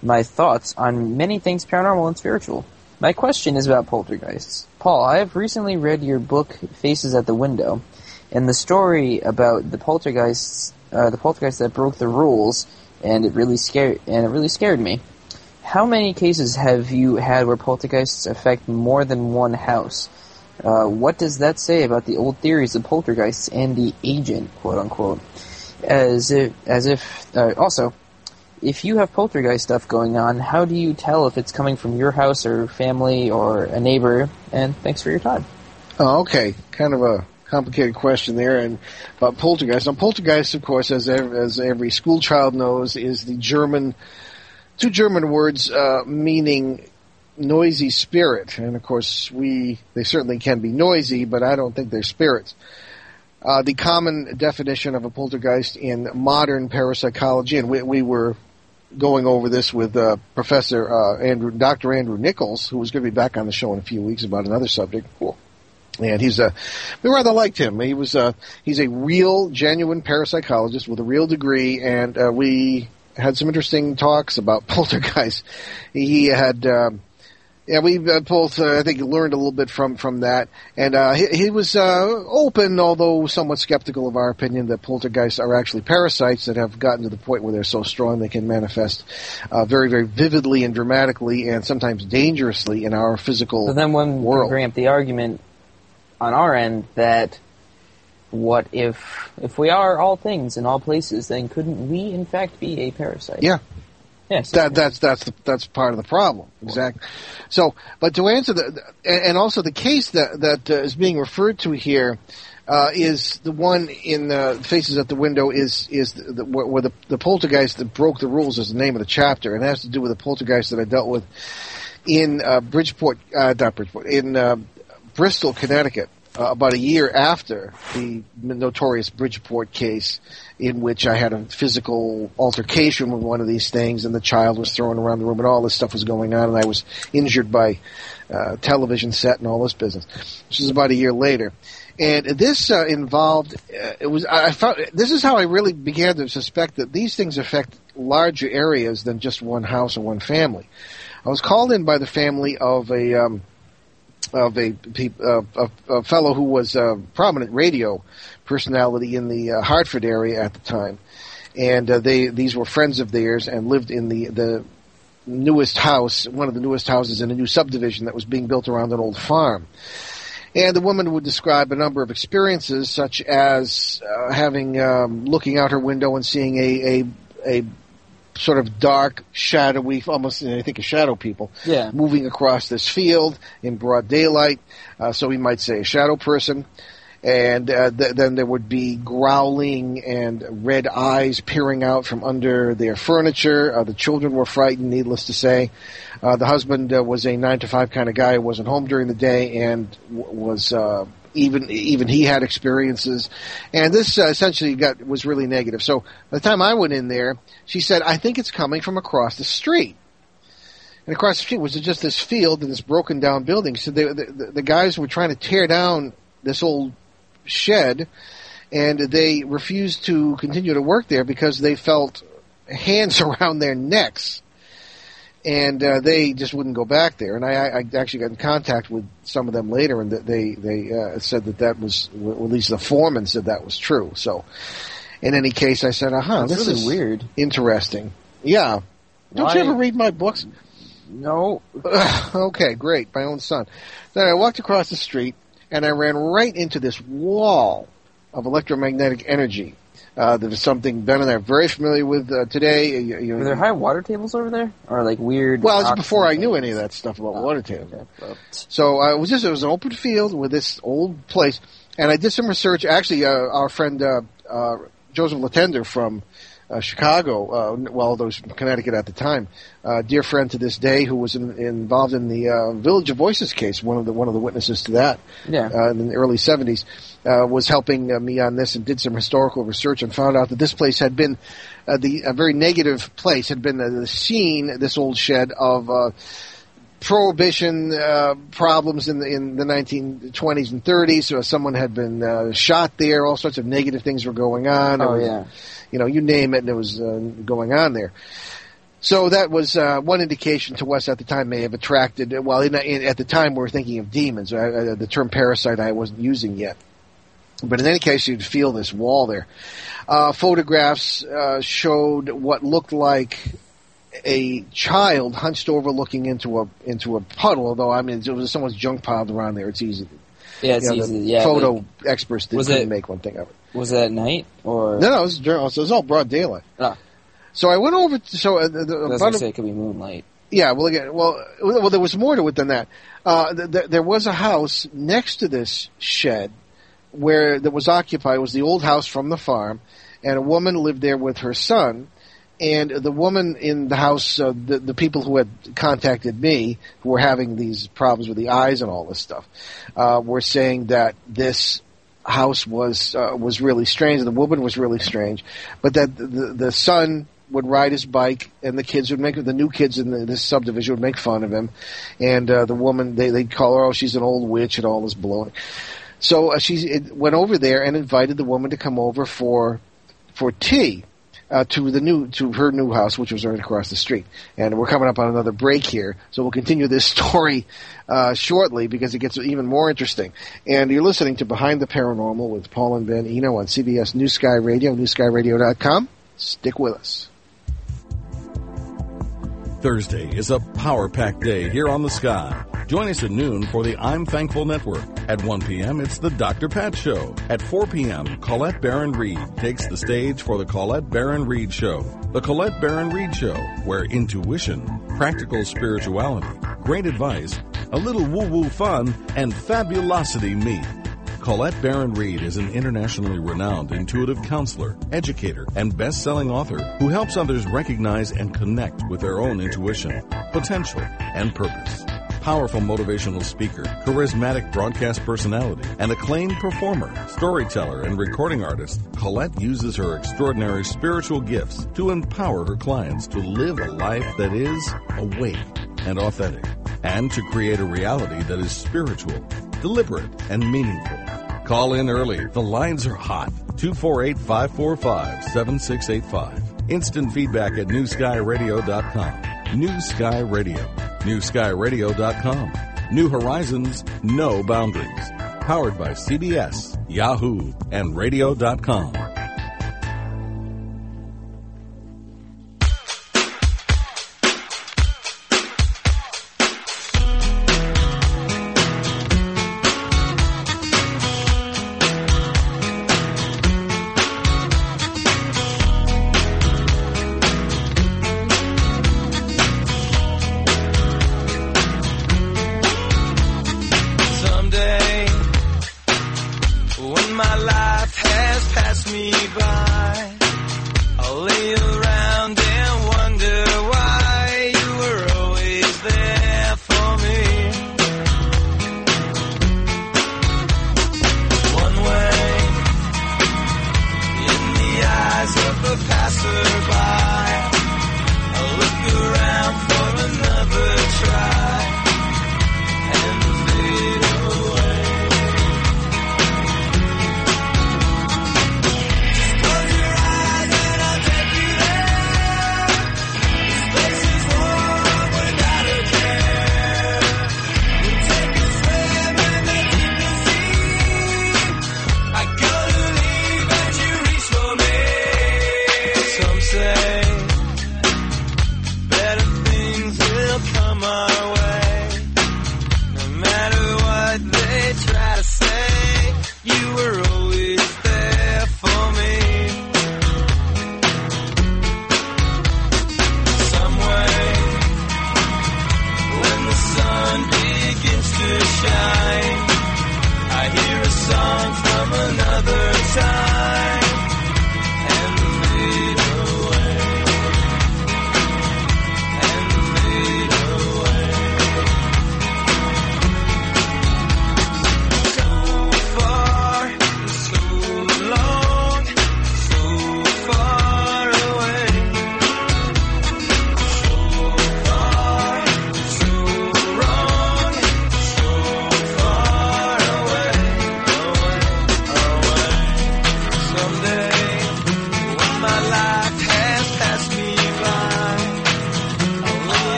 C: my thoughts on many things paranormal and spiritual. My question is about poltergeists. Paul, I have recently read your book, Faces at the Window, and the story about the poltergeists, uh, the poltergeist that broke the rules, and it really scared, and it really scared me. How many cases have you had where poltergeists affect more than one house? Uh, what does that say about the old theories of poltergeists and the agent, quote unquote? As if, as if, uh, also, if you have poltergeist stuff going on, how do you tell if it's coming from your house or family or a neighbor? And thanks for your time.
B: Oh, okay. Kind of a complicated question there, and about poltergeist. Now, poltergeist, of course, as ev- as every school child knows, is the German two German words uh, meaning noisy spirit, and of course, we they certainly can be noisy, but I don't think they're spirits. Uh, the common definition of a poltergeist in modern parapsychology, and we, we were going over this with uh, Professor uh, Andrew, Dr. Andrew Nichols, who was going to be back on the show in a few weeks about another subject. Cool. And he's a, we rather liked him. He was a, he's a real, genuine parapsychologist with a real degree, and uh, we had some interesting talks about poltergeist. He had, um, yeah, we uh, both, uh, I think, learned a little bit from from that, and uh, he, he was uh, open, although somewhat skeptical of our opinion that poltergeists are actually parasites that have gotten to the point where they're so strong they can manifest uh, very, very vividly and dramatically, and sometimes dangerously in our physical
C: So then when we
B: world.
C: bring up the argument on our end that what if if we are all things in all places, then couldn't we in fact be a parasite?
B: Yeah.
C: Yes.
B: That that's that's the, that's part of the problem. Exactly. So, but to answer the and also the case that that uh, is being referred to here uh, is the one in uh, Faces at the Window is is the, the, where where the, the poltergeist that broke the rules is the name of the chapter, and it has to do with the poltergeist that I dealt with in uh, Bridgeport, uh, not Bridgeport, in uh, Bristol, Connecticut, uh, about a year after the notorious Bridgeport case, in which I had a physical altercation with one of these things, and the child was thrown around the room, and all this stuff was going on, and I was injured by uh, television set and all this business. This was about a year later. And this uh, involved, uh, it was, I I found, this is how I really began to suspect that these things affect larger areas than just one house or one family. I was called in by the family of a, um, of a, a, a fellow who was a prominent radio personality in the uh, Hartford area at the time, and uh, they these were friends of theirs and lived in the the newest house, one of the newest houses in a new subdivision that was being built around an old farm. And the woman would describe a number of experiences, such as uh, having um, looking out her window and seeing a, a a sort of dark, shadowy, almost I think of shadow people,
C: Yeah.
B: moving across this field in broad daylight. Uh, so we might say a shadow person. And uh, th- then there would be growling and red eyes peering out from under their furniture. Uh, the children were frightened, needless to say. Uh, the husband uh, was a nine to five kind of guy who wasn't home during the day and w- was uh, even even he had experiences. And this uh, essentially got was really negative. So by the time I went in there, she said, "I think it's coming from across the street." And across the street was just this field and this broken down building. So they, the, the, the guys were trying to tear down this old shed, and they refused to continue to work there because they felt hands around their necks. And uh, they just wouldn't go back there. And I, I actually got in contact with some of them later, and they they uh, said that that was, or at least the foreman said that was true. So, in any case, I said, "Uh huh,
C: That's
B: this
C: really
B: is
C: weird.
B: interesting." Yeah. Don't
C: Why-
B: you ever read my books?
C: No.
B: okay, great. My own son. Then I walked across the street and I ran right into this wall of electromagnetic energy. Uh, that is something Ben and I are very familiar with uh, today. You, you
C: Are there high water tables over there? Or like weird.
B: well, it's before I knew any of that stuff about
C: Oh,
B: water tables.
C: Okay, well,
B: So uh, it was just it was an open field with this old place, and I did some research. Actually, uh, our friend uh, uh, Joseph Latender from uh, Chicago, uh, well, although was from Connecticut at the time, uh, dear friend to this day, who was in, involved in the uh, Village of Voices case, one of the one of the witnesses to that
C: Yeah.
B: uh, in the early 70s, uh, was helping uh, me on this and did some historical research and found out that this place had been uh, the a very negative place, had been the, the scene, this old shed of uh, prohibition uh, problems in the in the 1920s and 30s. So someone had been uh, shot there. All sorts of negative things were going on.
C: Oh
B: was-
C: yeah.
B: you know, you name it, and it was uh, going on there. So that was uh, one indication to us at the time may have attracted. Well, in, in, at the time we were thinking of demons. Uh, the term parasite I wasn't using yet, but in any case, you'd feel this wall there. Uh, photographs uh, showed what looked like a child hunched over, looking into a into a puddle. Although I mean, it was someone's junk piled around there. It's easy.
C: Yeah, it's
B: you know,
C: easy. Yeah.
B: photo
C: like,
B: experts did,
C: was
B: couldn't
C: it-
B: make one thing of it.
C: was it at night or?
B: No, no, it was, during- it was all broad daylight.
C: Ah.
B: So I went over. To, so uh, the, the,
C: I was gonna say it could be moonlight.
B: yeah, well, again, well, well, there was more to it than that. Uh, th- th- there was a house next to this shed where that was occupied. Was the old house from the farm, and a woman lived there with her son. And the woman in the house, uh, the the people who had contacted me, who were having these problems with the eyes and all this stuff, uh, were saying that this house was uh, was really strange. The woman was really strange, but that the the son would ride his bike, and the kids would make the new kids in the, this subdivision would make fun of him, and uh, the woman they they'd call her oh she's an old witch and all this baloney. So uh, she went over there and invited the woman to come over for for tea. Uh, to the new to her new house, which was right across the street, and we're coming up on another break here, so we'll continue this story uh, shortly because it gets even more interesting. And you're listening to Behind the Paranormal with Paul and Ben Eno on CBS New Sky Radio, newskyradio.com. Stick with us.
F: Thursday is a power packed day here on the sky. Join us at noon for the I'm Thankful Network. At 1 p.m., it's the Dr. Pat Show. At 4 p.m., Colette Baron Reid takes the stage for the Colette Baron Reid Show. The Colette Baron Reid Show, where intuition, practical spirituality, great advice, a little woo woo fun, and fabulosity meet. Colette Baron Reid is an internationally renowned intuitive counselor, educator, and best-selling author who helps others recognize and connect with their own intuition, potential, and purpose. Powerful motivational speaker, charismatic broadcast personality, and acclaimed performer, storyteller, and recording artist, Colette uses her extraordinary spiritual gifts to empower her clients to live a life that is awake and authentic, and to create a reality that is spiritual, deliberate, and meaningful. Call in early. The lines are hot. 248 545 7685. Instant feedback at newskyradio.com. New Sky Radio. NewSkyRadio.com. New Horizons, no boundaries. Powered by CBS, Yahoo, and Radio.com.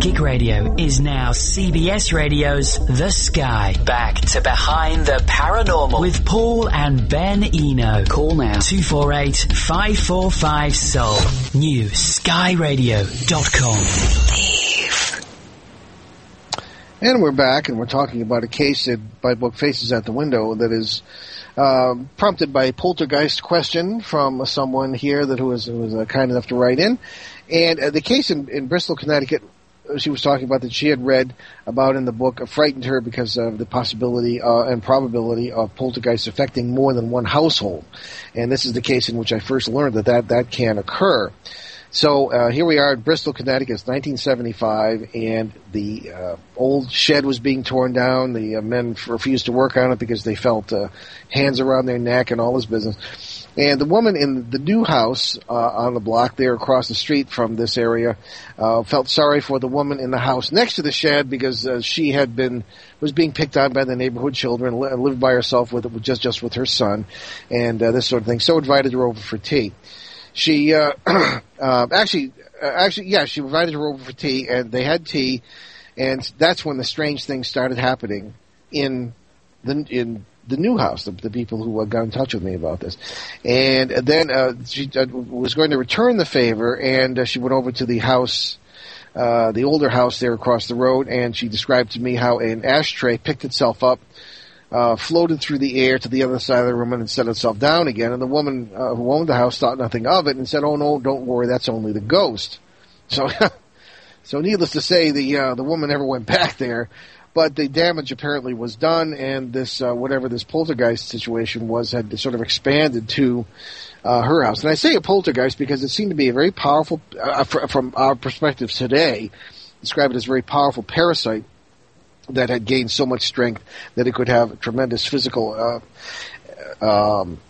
A: Psychic Radio is now CBS Radio's The Sky. Back to Behind the Paranormal with Paul and Ben Eno. Call now 248 545 Soul. New skyradio.com.
B: And we're back, and we're talking about a case that by book Faces at the Window that is uh, prompted by a poltergeist question from someone here that who was, who was uh, kind enough to write in. And uh, the case in, in Bristol, Connecticut, she was talking about that she had read about in the book frightened her because of the possibility uh, and probability of poltergeists affecting more than one household. And this is the case in which I first learned that that, that can occur. So uh, here we are in Bristol, Connecticut. It's 1975, and the uh, old shed was being torn down. The uh, men refused to work on it because they felt uh, hands around their neck and all this business. And the woman in the new house uh, on the block there across the street from this area uh, felt sorry for the woman in the house next to the shed because she had been was being picked on by the neighborhood children, and lived by herself with just just with her son, and this sort of thing. So invited her over for tea she uh, uh, actually uh, actually yeah she invited her over for tea and they had tea and that's when the strange things started happening in the in the new house the, the people who uh, got in touch with me about this and then uh, she uh, was going to return the favor and uh, she went over to the house uh, the older house there across the road and she described to me how an ashtray picked itself up uh, floated through the air to the other side of the room and set itself down again. And the woman uh, who owned the house thought nothing of it and said, "Oh no, don't worry, that's only the ghost." So, so needless to say, the uh, the woman never went back there. But the damage apparently was done, and this uh, whatever this poltergeist situation was had sort of expanded to uh, her house. And I say a poltergeist because it seemed to be a very powerful, uh, from our perspective today, describe it as a very powerful parasite that had gained so much strength that it could have tremendous physical uh, um,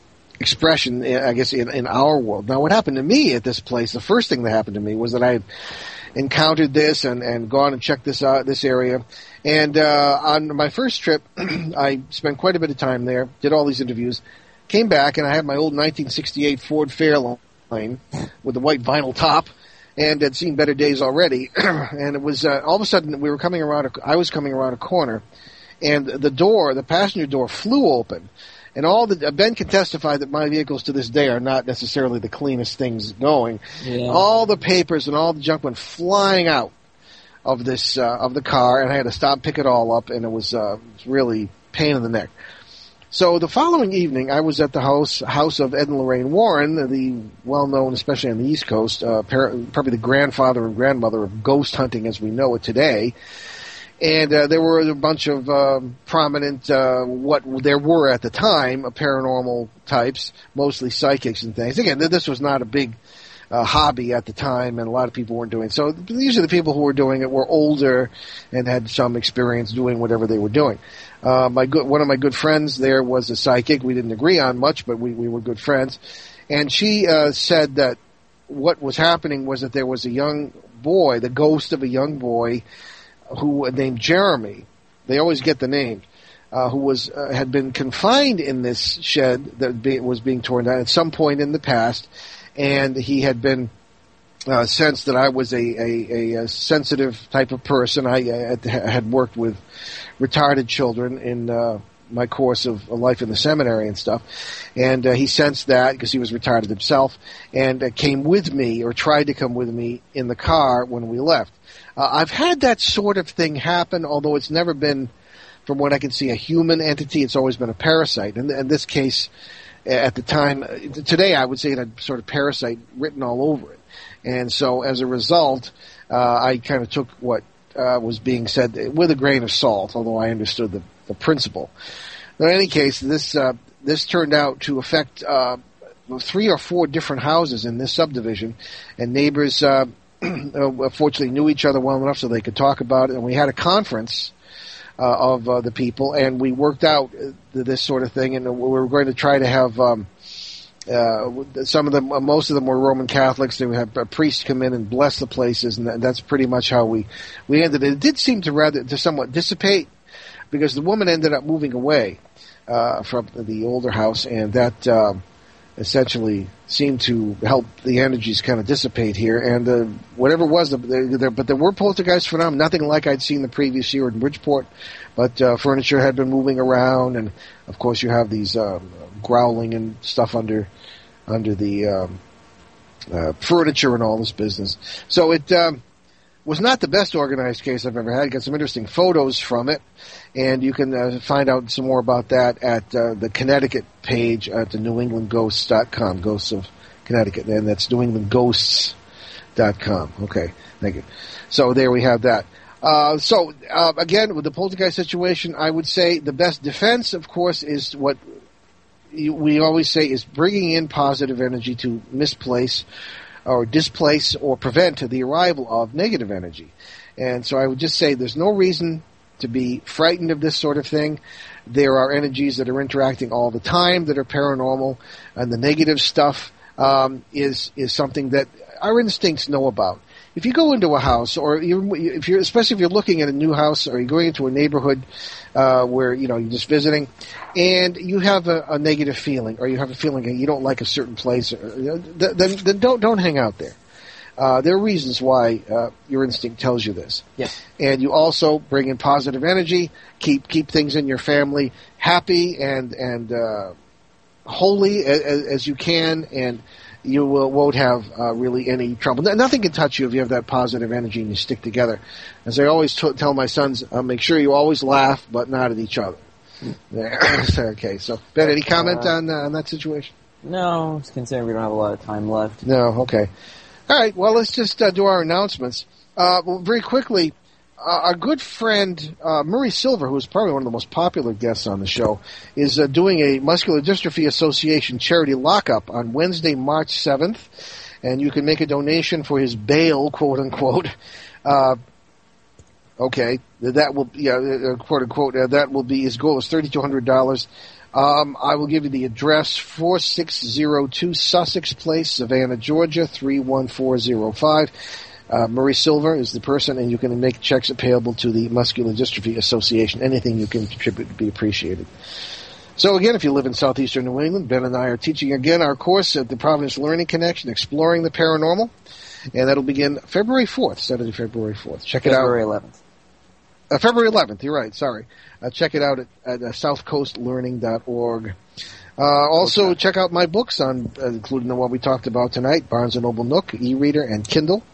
B: expression, I guess, in, in our world. Now, what happened to me at this place, the first thing that happened to me was that I encountered this and, and gone and checked this out, this area. And uh, on my first trip, I spent quite a bit of time there, did all these interviews, came back, and I had my old 1968 Ford Fairlane with the white vinyl top and had seen better days already. and it was uh, all of a sudden we were coming around. A, I was coming around a corner, and the door, the passenger door, flew open. And all the Ben can testify that my vehicles to this day are not necessarily the cleanest things going. Yeah. All the papers and all the junk went flying out of this uh, of the car, and I had to stop, pick it all up, and it was, uh, really pain in the neck. So the following evening, I was at the house house of Ed and Lorraine Warren, the well known, especially on the East Coast, uh, probably the grandfather and grandmother of ghost hunting as we know it today. And uh, there were a bunch of um, prominent, uh, what there were at the time, uh, paranormal types, mostly psychics and things. Again, this was not a big uh, hobby at the time, and a lot of people weren't doing. So these are the people who were doing it were older and had some experience doing whatever they were doing. Uh, my good, one of my good friends there was a psychic. We didn't agree on much, but we, we were good friends. And she uh, said that what was happening was that there was a young boy, the ghost of a young boy, who named Jeremy. They always get the name. Uh, who was uh, had been confined in this shed that be, was being torn down at some point in the past, and he had been uh, sensed that I was a, a, a, sensitive type of person. I, I, had worked with retarded children in uh, my course of life in the seminary and stuff, and uh, he sensed that because he was retired himself, and uh, came with me or tried to come with me in the car when we left. Uh, I've had that sort of thing happen, although it's never been, from what I can see, a human entity. It's always been a parasite. And in this case, at the time, today I would say it had sort of parasite written all over it. And so as a result, uh, I kind of took what uh, was being said with a grain of salt, although I understood the, the principle. in any case, this uh, this turned out to affect uh, three or four different houses in this subdivision, and neighbors uh, uh, fortunately knew each other well enough so they could talk about it. And we had a conference uh, of uh, the people, and we worked out this sort of thing. And we were going to try to have um, uh, some of them, most of them were Roman Catholics. They would have a priest come in and bless the places, and that's pretty much how we we ended. It did seem to rather to somewhat dissipate because the woman ended up moving away uh, from the older house, and that. Um, essentially seemed to help the energies kind of dissipate here. And uh, whatever it was, the, the, the, but there were poltergeist phenomena, nothing like I'd seen the previous year in Bridgeport. But uh, furniture had been moving around, and of course you have these um, growling and stuff under under the um, uh, furniture and all this business. So it um, was not the best organized case I've ever had. Got some interesting photos from it, and you can uh, find out some more about that at uh, the Connecticut page at the NewEnglandGhosts.com, Ghosts of Connecticut, and that's NewEnglandGhosts.com. Okay, thank you. So there we have that. Uh, so uh, again, with the poltergeist situation, I would say the best defense, of course, is what we always say is bringing in positive energy to misplace or displace or prevent the arrival of negative energy. And so I would just say there's no reason to be frightened of this sort of thing. There are energies that are interacting all the time that are paranormal, and the negative stuff um, is is something that our instincts know about if you go into a house, or if you're, especially if you're looking at a new house, or you're going into a neighborhood uh, where you know you're just visiting, and you have a, a, negative feeling, or you have a feeling that you don't like a certain place, or, then, then don't don't hang out there. Uh, there are reasons why uh, your instinct tells you this.
C: Yes.
B: And you also bring in positive energy, keep keep things in your family happy and and uh, holy as, as, you can, and you will, won't have uh, really any trouble. Nothing can touch you if you have that positive energy and you stick together. As I always t- tell my sons, uh, make sure you always laugh, but not at each other. There. okay, so Ben, any comment uh, on uh, on that situation?
C: No, considering we don't have a lot of time left.
B: No, okay. All right, well, let's just uh, do our announcements. Uh, well, very quickly, our good friend uh, Murray Silver, who is probably one of the most popular guests on the show, is uh, doing a Muscular Dystrophy Association charity lockup on Wednesday, March 7th, and you can make a donation for his bail, quote unquote. Uh, okay, that will, yeah, uh, quote unquote, uh, that will be his goal is thirty two hundred dollars. Um, I will give you the address: four six zero two Sussex Place, Savannah, Georgia three one four zero five. Uh, Murray Silver is the person, and you can make checks payable to the Muscular Dystrophy Association. Anything you can contribute would be appreciated. So again, if you live in southeastern New England, Ben and I are teaching again our course at the Providence Learning Connection, Exploring the Paranormal, and that'll begin February 4th, Saturday, February 4th. Check it
C: February out. February 11th.
B: Uh, February 11th, you're right, sorry. Uh, check it out at, at uh, southcoastlearning.org. Uh, also, okay. check out my books on, uh, including the one we talked about tonight, Barnes & Noble Nook, e-reader, and Kindle.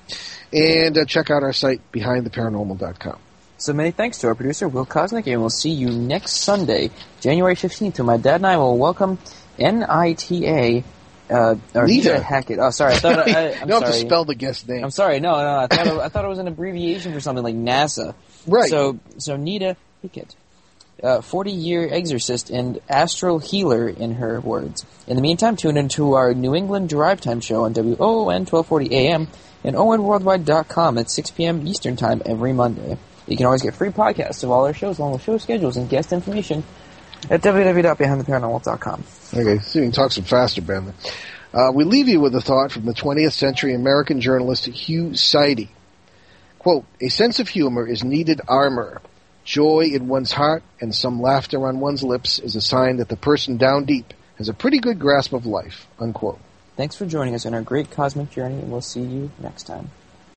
B: And uh, check out our site, behindtheparanormal.com.
C: So many thanks to our producer, Will Kosnick, and we'll see you next Sunday, January 15th, when my dad and I will welcome NITA, uh, or Nita Hackett. Oh, sorry. I thought I,
B: don't have to spell the guest name.
C: I'm sorry. No, no. I thought it, I thought it was an abbreviation for something like NASA.
B: Right.
C: So, so Nita Hackett, uh, 40-year exorcist and astral healer, in her words. In the meantime, tune into our New England Drive Time show on WOON 1240 AM and ONWorldwide.com at 6 p.m. Eastern Time every Monday. You can always get free podcasts of all our shows along with show schedules and guest information at www.behindtheparanormal.com.
B: Okay, so you can talk some faster, Ben. Uh, we leave you with a thought from the 20th century American journalist Hugh Sidey. Quote, a sense of humor is needed armor. Joy in one's heart and some laughter on one's lips is a sign that the person down deep has a pretty good grasp of life. Unquote.
C: Thanks for joining us on our great cosmic journey, and we'll see you next time.